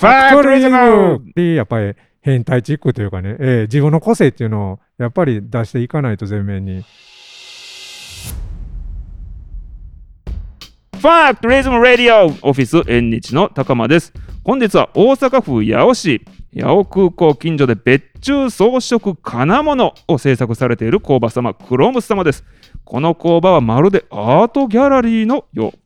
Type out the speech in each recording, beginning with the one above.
ファクトリズムでやっぱり変態チックというかね、えー自分の個性っていうのをやっぱり出していかないと前面に。ファクトリズムラディオオフィス縁日の高間です。本日は大阪府八尾市八尾空港近所で別注装飾金物を制作されている工場様クロームス様です。この工場はまるでアートギャラリーのよう。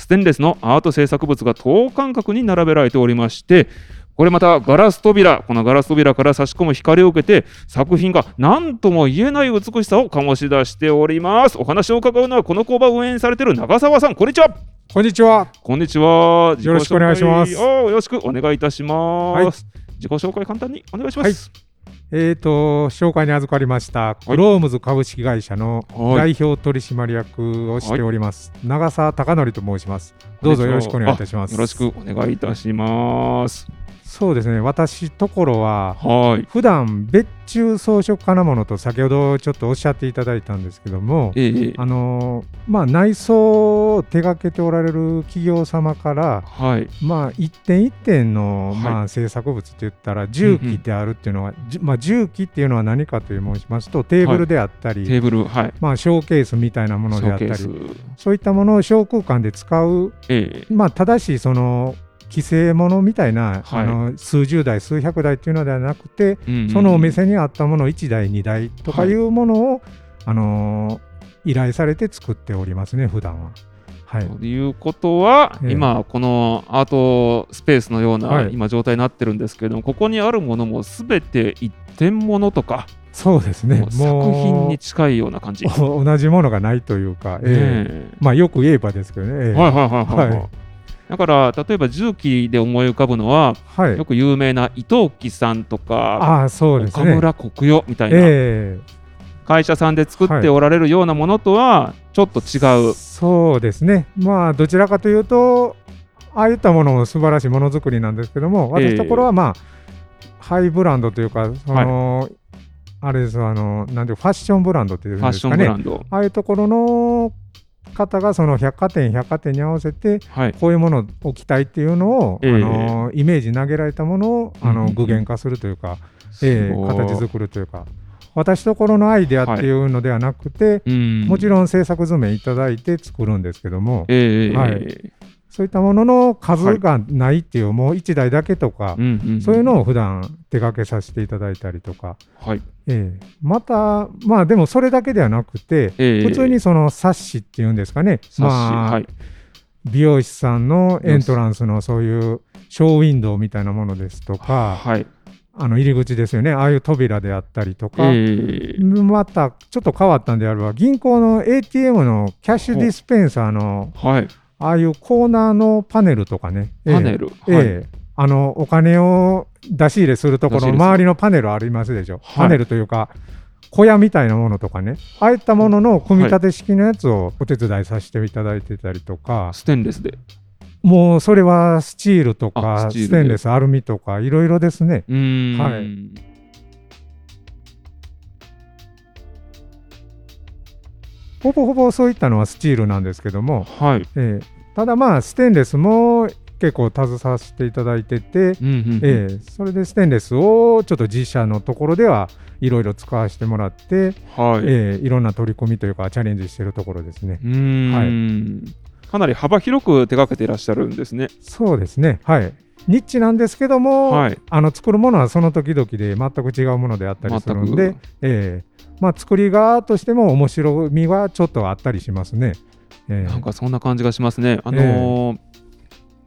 ステンレスのアート制作物が等間隔に並べられておりまして、これまたガラス扉、このガラス扉から差し込む光を受けて、作品が何とも言えない美しさを醸し出しております。お話を伺うのは、この工場を運営されている長澤さん、こんにちは。こんにちは。こんにちは。よろしくお願いしますよろしくお願いいたします。はい自己紹介簡単にお願いします。えーと、紹介に預かりました、クロームズ株式会社のはい代表取締役をしております、長澤貴則と申します。どうぞよろしくお願いいたします。よろしくお願いいたします。そうですね、私ところは、はい。普段別注装飾金物と先ほどちょっとおっしゃっていただいたんですけども、ええあのーまあ、内装を手掛けておられる企業様から、はい。まあ、一点一点の、はいまあ、制作物って言ったら重機であるっていうのは、じまあ、重機っていうのは何かと申しますとテーブルであったり、テーブル、はい。まあ、ショーケースみたいなものシであったり。そういったものを小空間で使う、ええ。まあ、ただしその規制ものみたいな、はい。あの数十台数百台っていうのではなくて、うんうんそのお店にあったもの1台2台とかいうものを、あのー依頼されて作っておりますね普段は。はい、ということは、ええ。今このアートスペースのような、はい。今状態になってるんですけれどもここにあるものもすべて一点物とか、そうですね。作品に近いような感じ。同じものがないというか、ええ。え。まあ、よく言えばですけどね。ええ。はいはいはいはい、はい。はい。だから例えば重機で思い浮かぶのははい。よく有名な伊藤木さんとかああそうですね。岡村国代みたいな。ええ。会社さんで作っておられるようなものとはちょっと違う、そうですね。まあどちらかというとああいったものも素晴らしいものづくりなんですけどもええ。私のところはまあ、ハイブランドというかその、あれですあのなんていうファッションブランドっていうんですかね。ああいうところの方がその百貨店百貨店に合わせてはい、こういうものを置きたいっていうのを、ええ。あのイメージ投げられたものをあうんうんうん。の具現化するというか、ええすごい。形作るというか。私ところのアイデアっていうのではなくて、うん。もちろん制作図面いただいて作るんですけども、ええはいそういったものの数がないっていう、もう1台だけとか、うんうんうん。そういうのを普段手掛けさせていただいたりとか、はい。ええ。またまあでもそれだけではなくて、ええ普通にその冊子っていうんですかね、まあはい。美容師さんのエントランスのそういうショーウィンドウみたいなものですとか、はい。あの入り口ですよね、ああいう扉であったりとか、ええまたちょっと変わったんであれば、銀行の ATM のキャッシュディスペンサーのはいああいうコーナーのパネルとかね、ええ。パネル？ええ。あのお金を出し入れするところ周りのパネルありますでしょ、はい。パネルというか、小屋みたいなものとかね、ああいったものの組み立て式のやつをお手伝いさせていただいてたりとか、ステンレスで。もうそれはスチールとあか、ステンレス、アルミとか、いろいろですね。はいほぼほぼそういったのはスチールなんですけども、はい。ええただまあ、ステンレスも結構携わせていただいてて、うんうんうんええそれでステンレスをちょっと自社のところではいろいろ使わせてもらって、はい。ええいろんな取り組みというかチャレンジしているところですね。うーんかなり幅広く手掛けていらっしゃるんですね。そうですね。はい。ニッチなんですけども、はいあの作るものはその時々で全く違うものであったりするん全でく、ええまあ、作り側としても面白みはちょっとあったりしますね。ええなんかそんな感じがしますね。あのー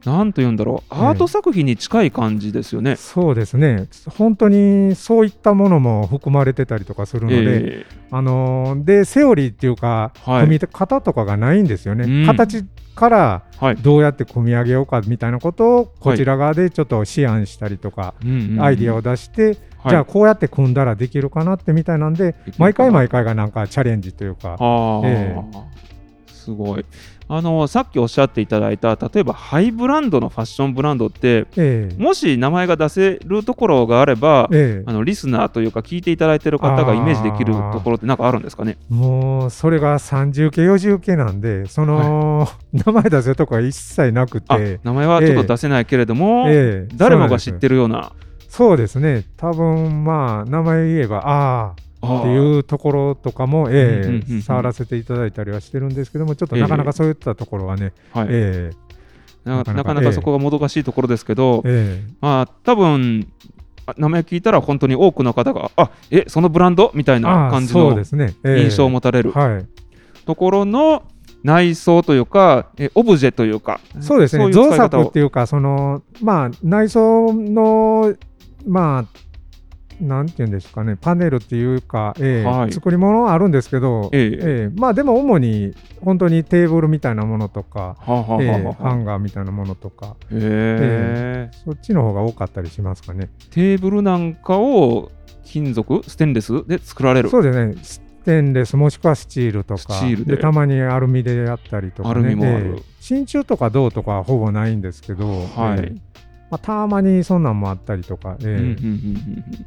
なんと言うんだろう、ええアート作品に近い感じですよね。そうですね。本当にそういったものも含まれてたりとかするので、えあのーでセオリーっていうか、はい組み方とかがないんですよね、うん形から。どうやって組み上げようかみたいなことをこちら側でちょっと思案したりとか、アイディアを出して、はい。じゃあこうやって組んだらできるかなってみたいなんで毎回毎回がなんかチャレンジというか。え。すごい。あのさっきおっしゃっていただいた例えばハイブランドのファッションブランドってええ。もし名前が出せるところがあれば、ええ。あのリスナーというか聞いていただいている方がイメージできるところって何かあるんですかね？もうそれが30系40系なんでその、名前出せるとこは一切なくあて名前はちょっと出せないけれども、ええ。誰もが知ってるるような。そうですね。多分まあ名前言えばあああっていうところとかも、えうんうんうんうん。え触らせていただいたりはしてるんですけどもちょっとなかなかそういったところはね、はい。えなかなかそこがもどかしいところですけど、ええ。まあ多分あ名前聞いたら本当に多くの方があえそのブランドみたいえな感じの印象を持たれる。はい。ところの内装というかえオブジェというかそうですね。い造作っていうかそのまあ内装のまあなんていうんですかねパネルっていうか、ええはい。作り物はあるんですけど、ええ。ええまあでも主に本当にテーブルみたいなものとか、はあ、はあはあええはあ。ハンガーみたいなものとかへえ。そっちの方が多かったりしますかね。テーブルなんかを金属ステンレスで作られる。そうですね。ステンレスもしくはスチールとかで。たまにアルミでやったりとか、ね、真鍮とか銅とかはほぼないんですけど、はい。ええまあ、たまにそんなんもあったりとか、ええ。うんうんうんうん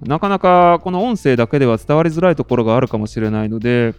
なかなかこの音声だけでは伝わりづらいところがあるかもしれないので、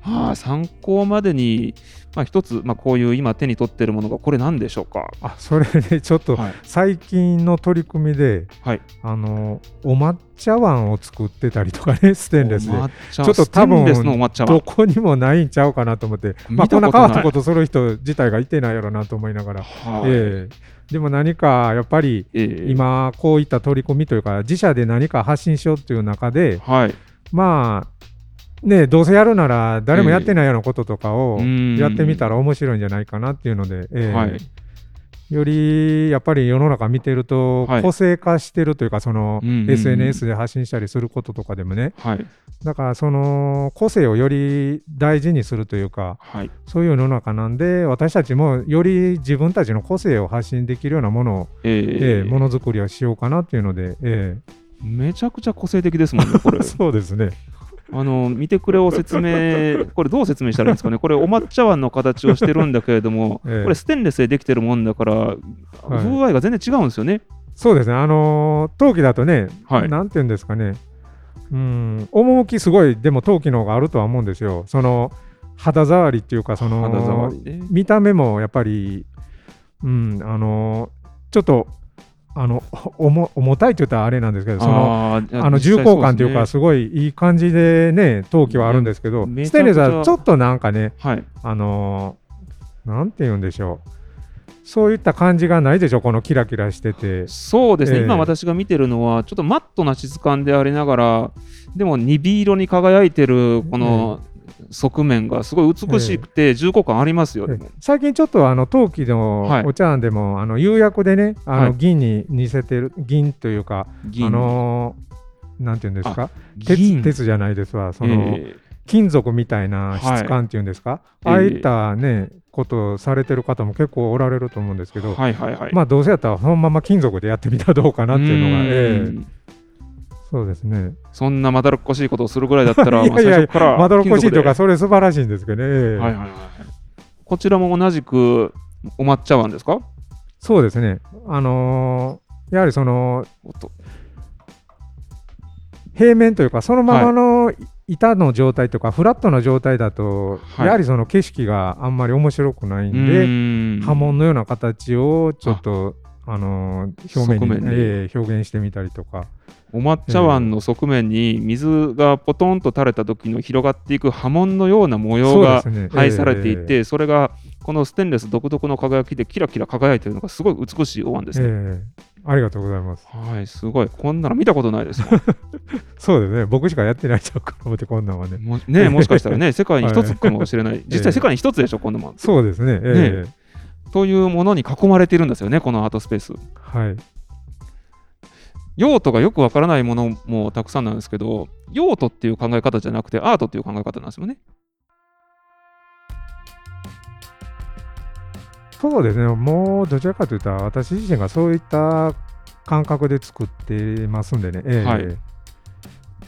はあ、参考までに、まあ、一つ、まあ、こういう今手に取っているものがこれ何でしょうか、あそれで ちょっとはい。最近の取り組みで、はい、あのお抹茶碗を作ってたりとかね ステンレスで。ちょっと多分どはこにもないんちゃうかなと思って、まあ、こんな変わったことする人自体がいてないやろなと思いながら、はい。ええでも何かやっぱりええ。今こういった取り組みというか自社で何か発信しようっていう中ではい。まあねどうせやるなら誰もやってないようなこととかをうん。やってみたら面白いんじゃないかなっていうので、ええ。はいよりやっぱり世の中見てるとはい。個性化してるというかその SNS で発信したりすることとかでもね。はい。だからその個性をより大事にするというかはい。そういう世の中なんで私たちもより自分たちの個性を発信できるようなものを、ええ。ええものづくりをしようかなっていうので、えめちゃくちゃ個性的ですもんねこれ。え そうですねあの見てくれを説明、これどう説明したらいいんですかね、これお抹茶碗の形をしてるんだけれども、ええ。これステンレスでできてるもんだから、風合いが全然違うんですよね。そうですね。あのー陶器だとね、はい。なんていうんですかね。うん趣すごいでも陶器の方があるとは思うんですよ。その肌触りっていうかその肌触りね。見た目もやっぱり、うん、あのちょっとあの重重たいって言ったらあれなんですけどそのあの重厚感というかすごいいい感じでね陶器はあるんですけどめステンレスはちょっとなんかねそうですねあのなんて言うんでしょう。そういった感じがないでしょこのキラキラしてて。はい、そうですね、ええ。今私が見てるのは、ちょっとマットな質感でありながら、でも鈍色に輝いてるこの側面がすごい美しくて、重厚感ありますよ、でも最近ちょっとあの陶器のはい。お茶碗でも、あの釉薬でねあの、はい。銀に似せてる銀というか銀。あのーなんていうんですか？銀鉄鉄じゃないですわ。その、え金属みたいな質感っていうんですか、はい。ああいったね、ことをされてる方も結構おられると思うんですけど、えはいはいはい。まあどうせやったらそのまま金属でやってみたらどうかなっていうのが、うえん。えそうですね。そんなまだろっこしいことをするぐらいだったら、いやからまどろっこしいとか金属それ素晴らしいんですけどね、はいはいはいはい。こちらも同じくお抹茶碗ですか？そうですね。あのーやはりその平面というかそのままの板の状態とかフラットな状態だと、はい。やはりその景色があんまり面白くないんうで、波紋のような形をちょっとあのー表面に側面に。ええ表現してみたりとか。お抹茶碗の側面に水がポトンと垂れた時の広がっていく波紋のような模様が配されていえて、それがこのステンレス独特の輝きでキラキラ輝いているのがすごい美しいお椀ですね。ええ。ありがとうございます。はい、すごい。こんなの見たことないです そうですね。僕しかやってないちゃうかと思ってこんなんはね。もねもしかしたらね、世界に一つかもしれない。実際世界に一つでしょ、こんなもん。そうですね。ええというものに囲まれているんですよね、このアートスペース。はい用途がよくわからないものもたくさんなんですけど、用途っていう考え方じゃなくて、アートっていう考え方なんですよね。そうですねもうどちらかというと私自身がそういった感覚で作ってますんでね、ええはい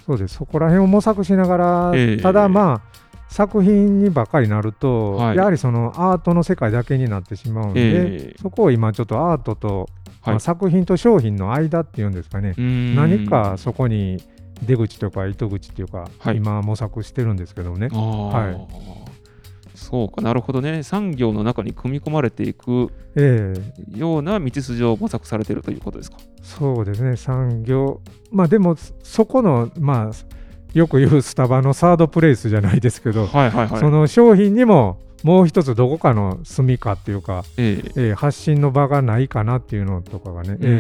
そうですそこら辺を模索しながら、ええただまあ作品にばっかりなると、はい。やはりそのアートの世界だけになってしまうんで、ええ。そこを今ちょっとアートと、はい。まあ作品と商品の間っていうんですかね、何何かそこに出口とか糸口っていうか、はい。今模索してるんですけどね。はい。そうかなるほどね。産業の中に組み込まれていくええ。ような道筋を模索されているということですか？そうですね、産業、まあでも、そこの、まあ、よく言うスタバのサードプレイスじゃないですけど、はいはいはい。その商品にももう一つどこかの住みかっていうか、ええ。えー発信の場がないかなっていうのとかがね、えうー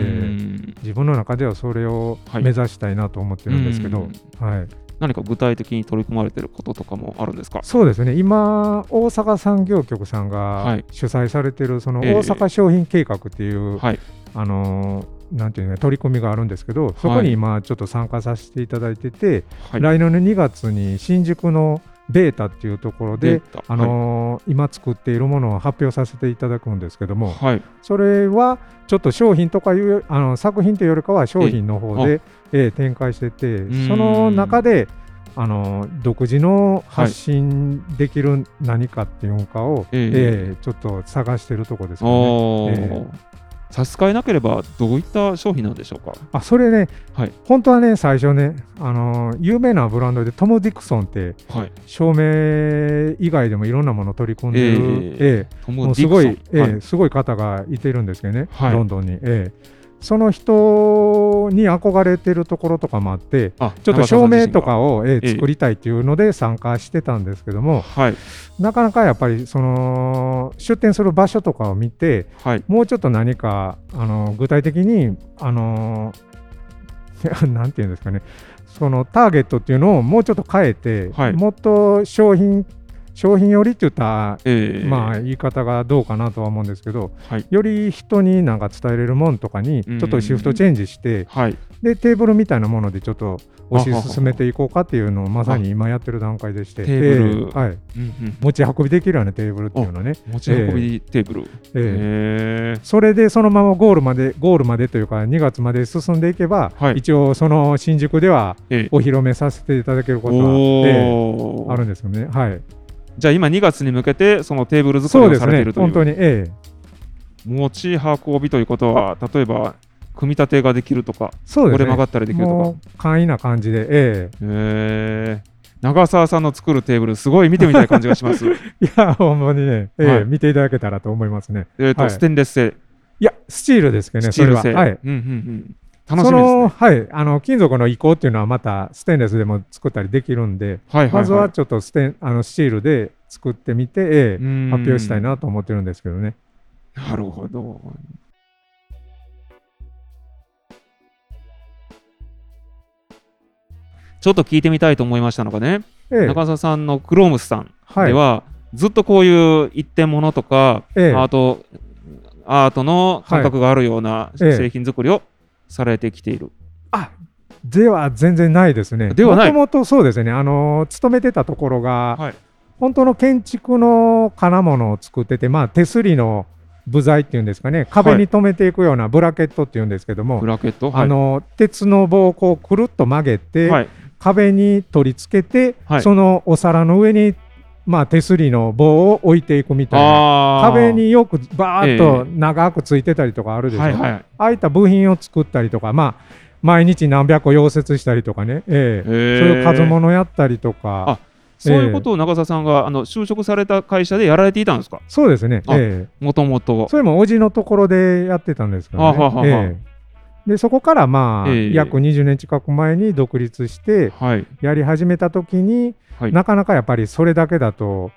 ん自分の中ではそれをはい目指したいなと思ってるんですけど、うん。はい、何か具体的に取り組まれていることとかもあるんですか？そうですね。今大阪産業局さんがはい。主催されてるそのええ。大阪商品計画っていう、はい。あのーなんていうの取り組みがあるんですけどそこに今ちょっと参加させていただいてて、はい。来年の2月に新宿のベータっていうところで、あのー今作っているものを発表させていただくんですけども、はい。それはちょっと商品とかいうあの作品というよりかは商品の方で、ええ。展開しててん。その中であの独自の発信できる何かっていうかを、ええ。ええちょっと探してるとこですよね。おー。え差し支えなければどういった商品なんでしょうか？あそれね、はい。本当はね最初ねあの有名なブランドでトム・ディクソンってはい。照明以外でもいろんなものを取り込んでる、えええトム・もうすごい、ディクソン。ええはい。すごい方がいてるんですけどね、はい。ロンドンに、ええその人に憧れてるところとかもあって、あちょっと照明とかを、え。作りたいっていうので参加してたんですけども、はい。なかなかやっぱりその出店する場所とかを見て、はい。もうちょっと何かあの具体的に、あの なんていうんですかね、そのターゲットっていうのをもうちょっと変えて、はい。もっと商品商品寄りって言ったらええ。まあ言い方がどうかなとは思うんですけど、はい。より人になんか伝えれるもんとかにうん。ちょっとシフトチェンジして、はい。でテーブルみたいなものでちょっと推し進めていこうかっていうのをまさに今やってる段階でして、テーブル。ええはい、うんうん持ち運びできるようなテーブルっていうのはね、持ち運びテーブル。ええ。へえ。それでそのままゴールまでゴールまでというか2月まで進んでいけば、はい。一応その新宿ではええ。お披露目させていただけることは、おえーえあるんですよね。はい、じゃあ今2月に向けてそのテーブル作りをそうですねされているという。本当に、ええ。持ち運びということは例えば組み立てができるとかそうですね。折れ曲がったりできるとか。簡易な感じで、ええ。長澤さんの作るテーブルすごい見てみたい感じがします。いや、ほんまにね、ええはい。見ていただけたらと思いますね。えっと、はい。ステンレス製。いや、スチールですけどね、スチール製。はい。うんうんうん楽しそみですね。の、はい、あの金属の移行っていうのはまたステンレスでも作ったりできるんで、はいはいはい。まずはちょっとステンあのスチールで作ってみて、発表したいなと思ってるんですけどね。なるほど。ちょっと聞いてみたいと思いましたのがね、ええ。中澤さんのクロームスさんはい。では、ずっとこういう一点物とか、えートアートの感覚があるようなええ。製品作りをされてきている。では全然ないですね。ではない。もともとそうですね、あの勤めてたところが、はい。本当の建築の金物を作ってて、まあ、手すりの部材っていうんですかね、壁に留めていくようなブラケットっていうんですけども、ブラケット、あの鉄の棒をこうくるっと曲げて、はい、壁に取り付けて、はい。そのお皿の上に、まあ、手すりの棒を置いていくみたいな。壁によくバーッと長くついてたりとかあるでしょ、はいはい、ああいった部品を作ったりとか、まあ、毎日何百個溶接したりとかね、ええ。そういう数物やったりとか、そういうことを中澤さんがあの就職された会社でやられていたんですか？そうですね、あええ。もともと。それもおじのところでやってたんですけどね。はははは。ええでそこからまあ、ええ約20年近く前に独立してはい。やり始めた時に、はい。なかなかやっぱりそれだけだと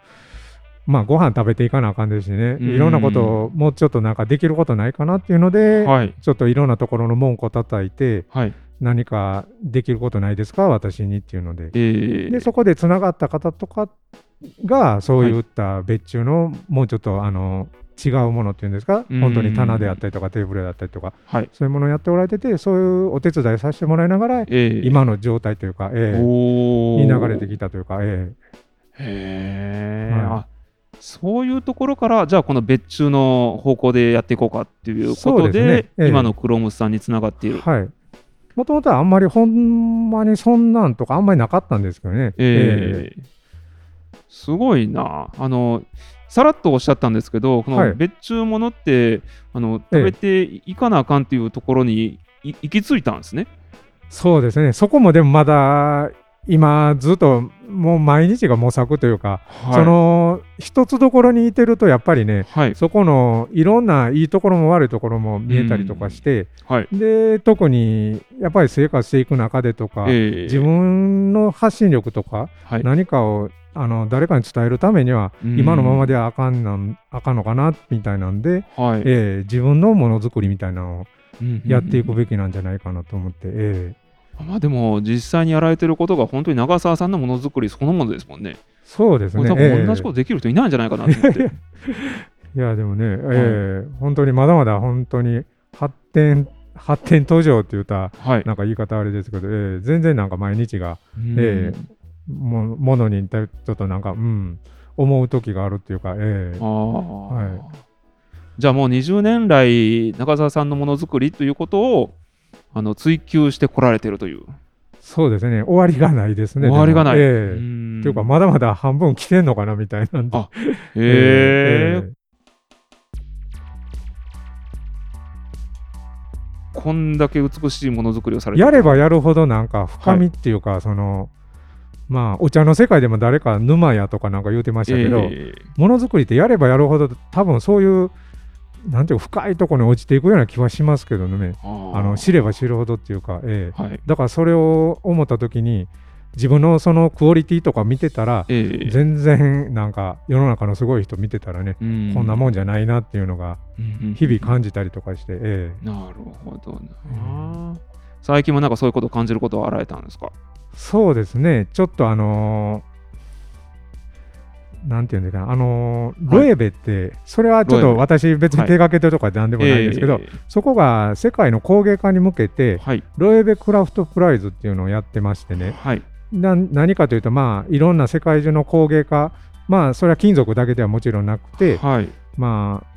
まあご飯食べていかなあかんですしねうんいろんなことをもうちょっとなんかできることないかなっていうので、はい。ちょっといろんなところの門戸叩いてはい。何かできることないですか私にっていうので。えー、でそこでつながった方とかがそういった別注のもうちょっとあの違うものっていうんですか？うん。本当に棚であったりとかテーブルだったりとか。はい。そういうものをやっておられててそういうお手伝いさせてもらいながらえー、今の状態というか、えー。に流れてきたというか、えへえ、はい。あそういうところから、じゃあこの別注の方向でやっていこうかっていうことで、ね。ええ。今のクロームスさんにつながっている。えはい。もともとはあんまりほんまにそんなんとかあんまりなかったんですけどね、ええ。すごいな。あのさらっとおっしゃったんですけど、こはい。の別注ものって、あの食べていかなあかんっていうところにい行き着いたんですね。そうですね、そこもでもまだ今、ずっともう毎日が模索というか、はい、その一つどころにいてると、やっぱりね、はい、そこのいろんないいところも悪いところも見えたりとかして、はい、で特にやっぱり生活していく中でとか、ええ。自分の発信力とか、はい、何かをあの誰かに伝えるためには、うん。今のままではあかんなんあかんのかなみたいなんで、はい、ええ自分のものづくりみたいなのをうんやっていくべきなんじゃないかなと思って、ええ。まあでも実際にやられてることが本当に長澤さんのものづくりそのものですもんね。そうですね。同じことできる人いないんじゃないかなと思って。いやでもね、ええ。本当にまだまだ本当に発展発展途上って言ったらはい。なんか言い方あれですけど、ええ。全然なんか毎日が、うん。ええもものにちょっとなんかうん思う時があるっていうか、ええ。ああ、はい。じゃあもう20年来中澤さんのものづくりということをあの追求してこられてるという。そうですね。終わりがないですね。終わりがない。ええ。うん。っていうかまだまだ半分来てんのかなみたいなんで。あへえ。えこんだけ美しいものづくりをされえてやればやるほどなんか深みっていうか、そのまあお茶の世界でも誰か沼やとかなんか言うてましたけど、えものづくりってやればやるほど多分そういうなんていうか深いところに落ちていくような気はしますけどね。えああの知れば知るほどっていうか、ええ。はい。だからそれを思った時に自分のそのクオリティとか見てたらええ。全然なんか世の中のすごい人見てたらね、うん。こんなもんじゃないなっていうのがうん日々感じたりとかして、ええ。なるほどな。最近もなんかそういうことを感じることはあられたんですか？そうですね。ちょっとあのーなんていうんですかな、あのーロエベって、それはちょっと私、別に手掛けてるとかなんでもないんですけど、えそこが世界の工芸家に向けてえ、はい。ロエベクラフトプライズっていうのをやってましてね、はい。な何かというと、まあ、いろんな世界中の工芸家、まあ、それは金属だけではもちろんなくて、はい。まあ、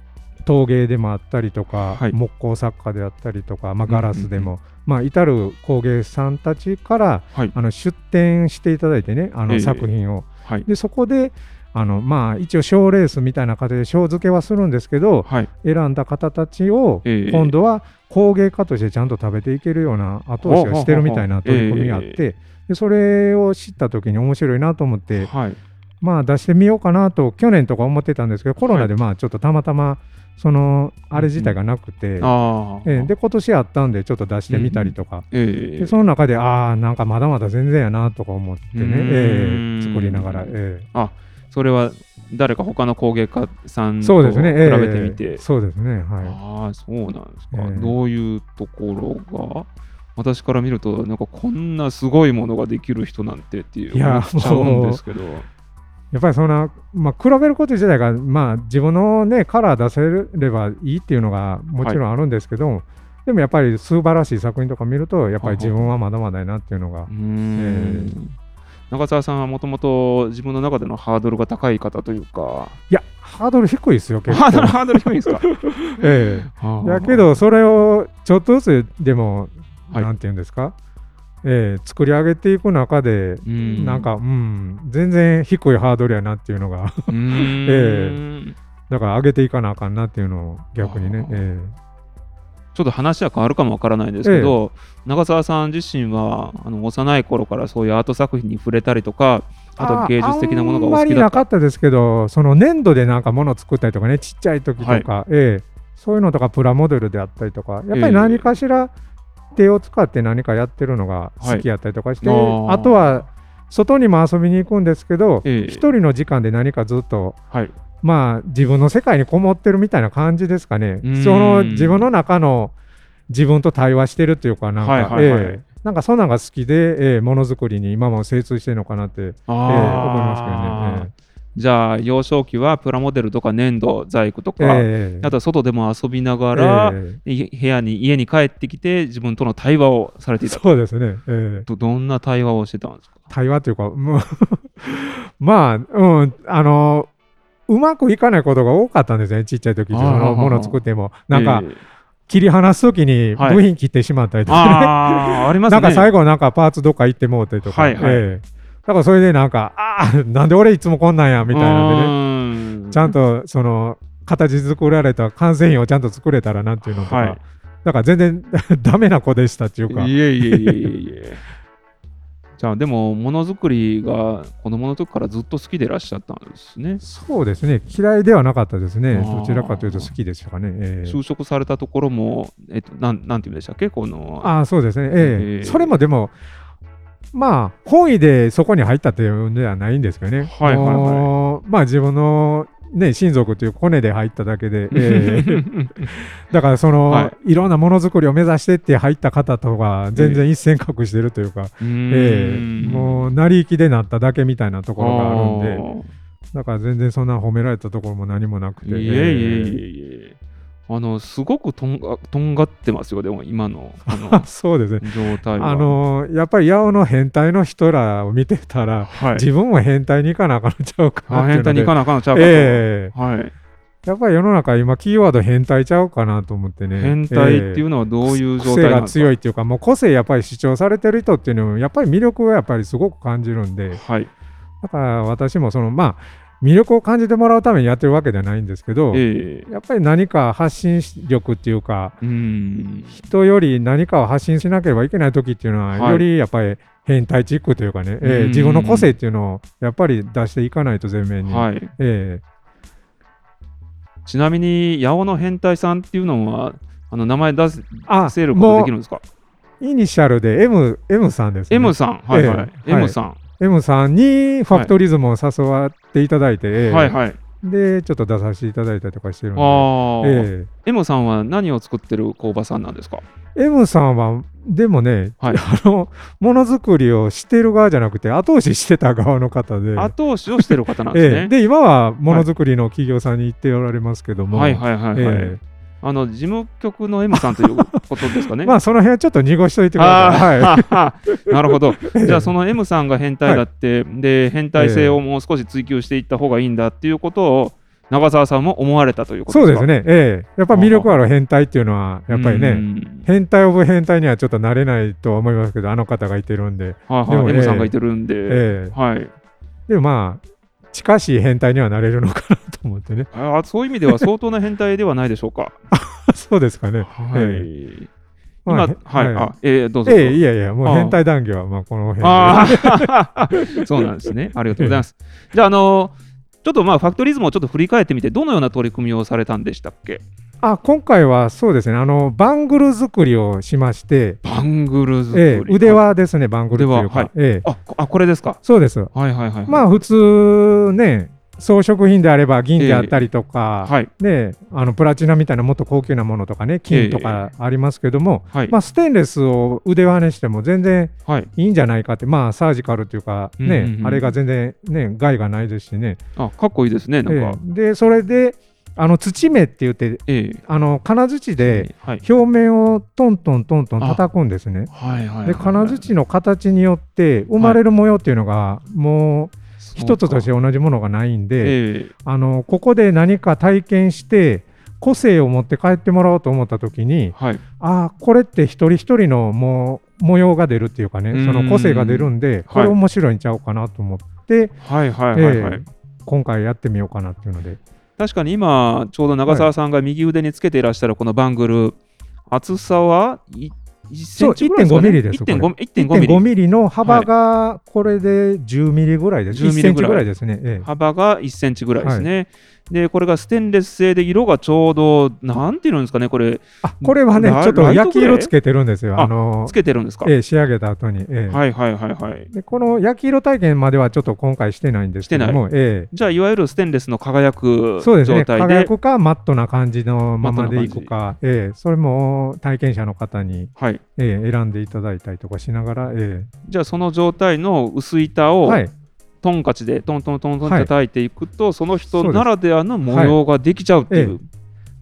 陶芸でもあったりとか、はい木工作家であったりとか、まあ、うんうんうんガラスでも、まあ、至る工芸さんたちからはい。あの出展していただいてね、あのええ作品を。はい。で、そこで、あのまあ、一応賞レースみたいな形で賞付けはするんですけど、はい。選んだ方たちをええ今度は工芸家としてちゃんと食べていけるような後押しをしてるみたいな取り組みがあっえて、でそれを知った時に面白いなと思って、はい。まあ出してみようかなと去年とか思ってたんですけどコロナでまあちょっとたまたまそのあれ自体がなくて、ああ。ええで今年あったんでちょっと出してみたりとか、ええ。でその中でああなんかまだまだ全然やなとか思ってね、うーん。ええ作りながら、ええ。それは誰か他の工芸家さんと比そうですね、ええ。べてみて。そうですね。はい。ああ、そうなんですか。ええ。どういうところが？私から見ると、なんかこんなすごいものができる人なんてっていういや思っちゃうんですけど。やっぱりそんな、まあ、比べること自体が、まあ、自分の、ね、カラー出せればいいっていうのがもちろんあるんですけど、でもやっぱり素晴らしい作品とか見るとやっぱり自分はまだまだやなっていうのが中澤さんはもともと自分の中でのハードルが高い方というか、いやハードル低いですよ結ハードル構。ハードル低いんですか？ええ。やけどそれをちょっとずつでも、はい。なんていうんですか、ええ作り上げていく中で、うん。なんか、うん、全然低いハードルやなっていうのが。うーん。だから上げていかなあかんなっていうのを逆にねあ、ー。えちょっと話は変わるかもわからないんですけど、長澤さん自身はあの幼い頃からそういうアート作品に触れたりとか、あと芸術的なものがお好あんまり。なかったですけど、その粘土でなんか物作ったりとかね、ちっちゃい時とか、ええ。そういうのとかプラモデルであったりとか、やっぱり何かしら手を使って何かやってるのが好きやったりとかして、はいあー。あとは外にも遊びに行くんですけど、ええ。一人の時間で何かずっと、はい。まあ自分の世界にこもってるみたいな感じですかね。その自分の中の自分と対話してるっていうか、なんか、はいはいはい。ええ。なんかそんなんが好きで、ええものづくりに今も精通してるのかなって、えー思いますけどね。ええじゃあ幼少期はプラモデルとか粘土細工とか、ええ。あとは外でも遊びながら、えい部屋に家に帰ってきて自分との対話をされてえいた。そうですね、ええ。どどんな対話をしてたんですか？対話というか、もう まあ、うん、あの、うまくいかないことが多かったんですね、ちっちゃい時そあーのもの作っても。なんか、ええ。切り離す時にはい。部品切ってしまったりとかね、あーありますね。なんか最後、なんかパーツどっか行ってもうたりとか、はいはい。ええからそれでなんかああなんで俺いつもこんなんやみたいなんでね。ねちゃんとその形作られた完成品をちゃんと作れたらなっていうのとか、はい。だから全然 ダメな子でしたっていうか。いえいえいえいえいえ。じゃあでもものづくりが子供の時からずっと好きでいらっしゃったんですね。そうですね。嫌いではなかったですね。どちらかというと好きでしたかね、ええ。就職されたところも、えっと、なんなんていうんでしたっけ？この。ああそうですね。ええ。ええ。それもでもまあ本意でそこに入ったっていうんではないんですけどね、はいはいはい。まあ自分のね親族というコネで入っただけで、え えだからその、、はい。ろんなものづくりを目指してって入った方とか全然一線隠してるというか、うえーん。えもう成り行きでなっただけみたいなところがあるんで。あだから全然そんな褒められたところも何もなくて。ーいえいえいえ。いえ。あのすごくとんがとんがってますよ、でも今のあの そうですね。状態は。あのやっぱり八尾の変態の人らを見てたら、はい、自分も変態に行かなあかんのちゃうかな変態に行かなあかんのちゃうかと。ええ。はい、やっぱり世の中今キーワード変態ちゃうかなと思ってね。変態っていうのはどういう状態なんですか？強いっていうかもう個性やっぱり主張されてる人っていうのもやっぱり魅力をやっぱりすごく感じるんで。はい。だから私もそのまあ魅力を感じてもらうためにやってるわけではないんですけど、ええやっぱり何か発信力っていうか。人より何かを発信しなければいけない時っていうのは、はいよりやっぱり変態チックというかね、えーうん自分の個性っていうのをやっぱり出していかないと前面に、はい。えちなみに、八尾の変態さんっていうのは、あの名前出せーあせることできるんですか？イニシャルで M, M さんですね ?M さん。はいはい。ええ M さん。M さんにファクトリズムを誘わっていただいて、えーはいはい。でちょっと出させていただいたりとかしてるんで、え M さんは何を作ってる工場さんなんですか？ー M さんはでもね、はい。あのものづくりをしてる側じゃなくて後押ししてた側の方で。後押しをしてる方なんですね。ええ。で今はものづくりの企業さんに行っておられますけども、はいはいはいはい。えあの事務局の M さんということですかね。え まあその辺はちょっと濁しといてください。なるほど。じゃあその M さんが変態だって、で変態性をもう少し追求していった方がいいんだっていうことを長澤さんも思われたということですか？そうですね、ええ。やっぱ魅力ある変態っていうのはやっぱりね、うん。変態オブ変態にはちょっとなれないとは思いますけどあの方がいてるんで、はいはい、でも M さんええがいてるんで、え。はい。でもまあ近しい変態にはなれるのかなと思ってね あーそういう意味では相当な変態ではないでしょうか。そうですかね。はい。え今、まはい、ああ、えーどうぞ。ええいやいや、もうああ変態談義はまあこの辺で。ああ、そうなんですね。ありがとうございます。じゃあ、あのちょっとまあファクトリズムをちょっと振り返ってみて、どのような取り組みをされたんでしたっけ？あ今回はそうですね、あのバングル作りをしまして、バングル作り。ええ腕輪ですね、バングルっていうか。はいええあこれですか？そうです。はいはいはいはい。まあ普通ね、装飾品であれば銀であったりとか、はいね、あのプラチナみたいなもっと高級なものとかね、金とかありますけども、はい。まあ、ステンレスを腕輪にしても全然はい。いいんじゃないかって、まあサージカルっていうか、ね、うんうんうんあれが全然ね、害がないですしね。あ、かっこいいですね。なんえか。えで、それで、あの土目って言って、ええあの金槌ではい。表面をトントントントン叩くんですね。はいはい。で金槌の形によって生まれる模様っていうのがもう一つとして同じものがないんで、ええあのここで何か体験して個性を持って帰ってもらおうと思った時にはい。ああこれって一人一人のもう模様が出るっていうかねうんその個性が出るんでこれ面白いんちゃうかなと思って、はいはいはいはい。ええ今回やってみようかなっていうので確かに今、ちょうど長澤さんが右腕につけていらっしゃるこのバングル、厚さはい1センチぐらいですか、ね、そう1.5ミリですこれ1.5 1.5ミリ。1.5ミリの幅がこれで10ミリぐらいです、10 1ミリぐらい。センチぐらいですね、ええ。幅が1センチぐらいですね。で、これがステンレス製で色がちょうど、なんていうんですかね、これ、あこれはねラちょっと焼き色つけてるんですよ。ああのつけてるんですか？ええ仕上げた後に、ええ。はいはいはいはい。でこの焼き色体験まではちょっと今回してないんですけども、ええ。じゃあ、いわゆるステンレスの輝くそうですね状態で、輝くかマットな感じのままでいくか、ええ。それも体験者の方に、はい、ええ選んでいただいたりとかしながら、えじゃあ、その状態の薄板を、えはい、トンカチでトントントントンはい。叩いていくと、その人そうです。ならではの模様ができちゃうっていう。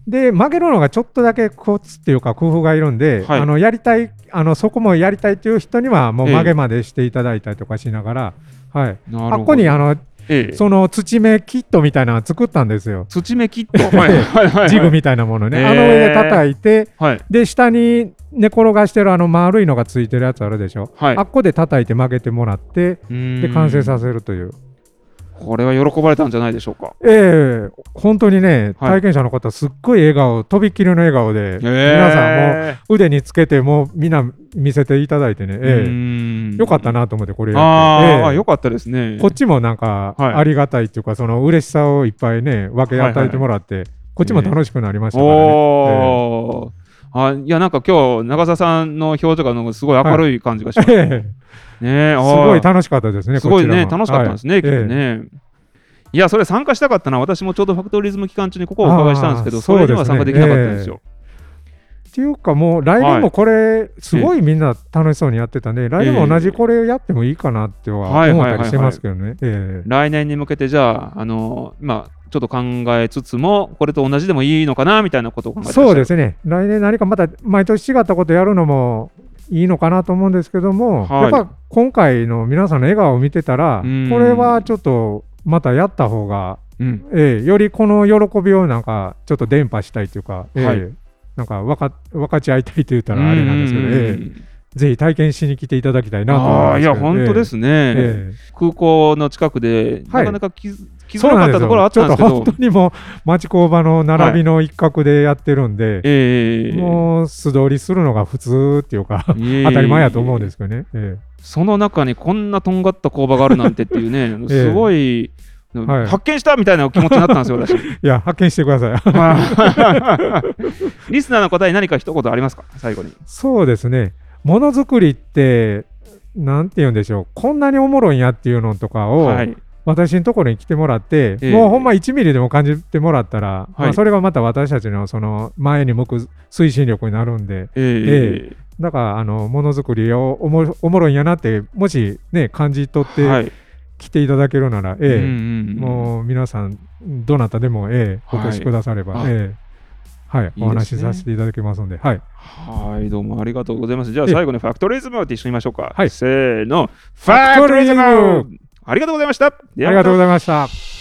で曲げるのがちょっとだけコツっていうか工夫がいるんで、はい。あのやりたいあのそこもやりたいっていう人にはもうええ。曲げまでしていただいたりとかしながら、はい、なるほど。あっこにあのええその土目キットみたいなの作ったんですよ。土目キット。はいはいはい。ジグみたいなものね。へーあの上で叩いて、はい。で、下に寝転がしてるあの丸いのがついてるやつあるでしょ。はいあっこで叩いて曲げてもらって、で、で完成させるという。これは喜ばれたんじゃないでしょうか。ええ本当にね、はい体験者の方、すっごい笑顔、とびっきりの笑顔で、皆さんもう腕につけて、もうみんな見せていただいてね、ええよかったな。なと思って、これやって。ええあよかったですね。こっちもなんかはいありがたいっていうか、その嬉しさをいっぱいね、分け与えてもらって、こっちも楽しくなりましたからね。おーあいやなんか今日長澤さんの表情がなんかすごい明るい感じがします、ええ。ねあすーごい楽しかったですね、すごいね楽しかったんですね、はい。きっとね、いやそれ参加したかったな私もちょうどファクトリズム期間中にここをお伺いしたんですけどそれには参加できなかったんですよ、っていうかもう来年もこれすごいみんな楽しそうにやってたね、来年も同じこれやってもいいかなってははい思ったりしてますけどね。ええ。来年に向けてじゃああの今ちょっと考えつつもこれと同じでもいいのかなみたいなことを考えてそうですね。来年何かまた毎年違ったことやるのもいいのかなと思うんですけども、はい。やっぱ今回の皆さんの笑顔を見てたらうん。これはちょっとまたやった方が、うん。ええよりこの喜びをなんかちょっと伝播したいというか、ええはい。なんか分か分かち合いたいと言ったらあれなんですけど、うん。ええぜひ体験しに来ていただきたいなと思いや本当ですね、ええ。空港の近くで、はい。なかなか気づ気づかなかったところはあったんですけど。ちょっと本当にもう町工場の並びの一角でやってるんで、ええもう素通りするのが普通っていうか、いえいえ。当たり前やと思うんですけどね。えその中にこんなとんがった工場があるなんてっていうね、えすごい、はい。発見したみたいな気持ちになったんですよ、私。えいや、発見してください。リスナーの答え、何か一言ありますか、最後に。そうですね、ものづくりって、なんて言うんでしょう、こんなにおもろいんやっていうのとかを、はい、私のところに来てもらって、ええ。もうほんま1ミリでも感じてもらったら、まあ、はいそれがまた私たちのその前に向く推進力になるんで、えだからあのものづくりをおもおもろいんやなって、もしね、感じ取ってえはい、来ていただけるなら、ええ。うんうんうんもう皆さん、どなたでも、ええおはい。越しくだされば、あ。ええ。はい、いいね。お話しさせていただきますので、はい、はい、どうもありがとうございます。じゃあ、ええ。最後にファクトリズムって一緒に言いましょうか。はい。せーの、ファクトリズムありがとうございました。ありがとうございました。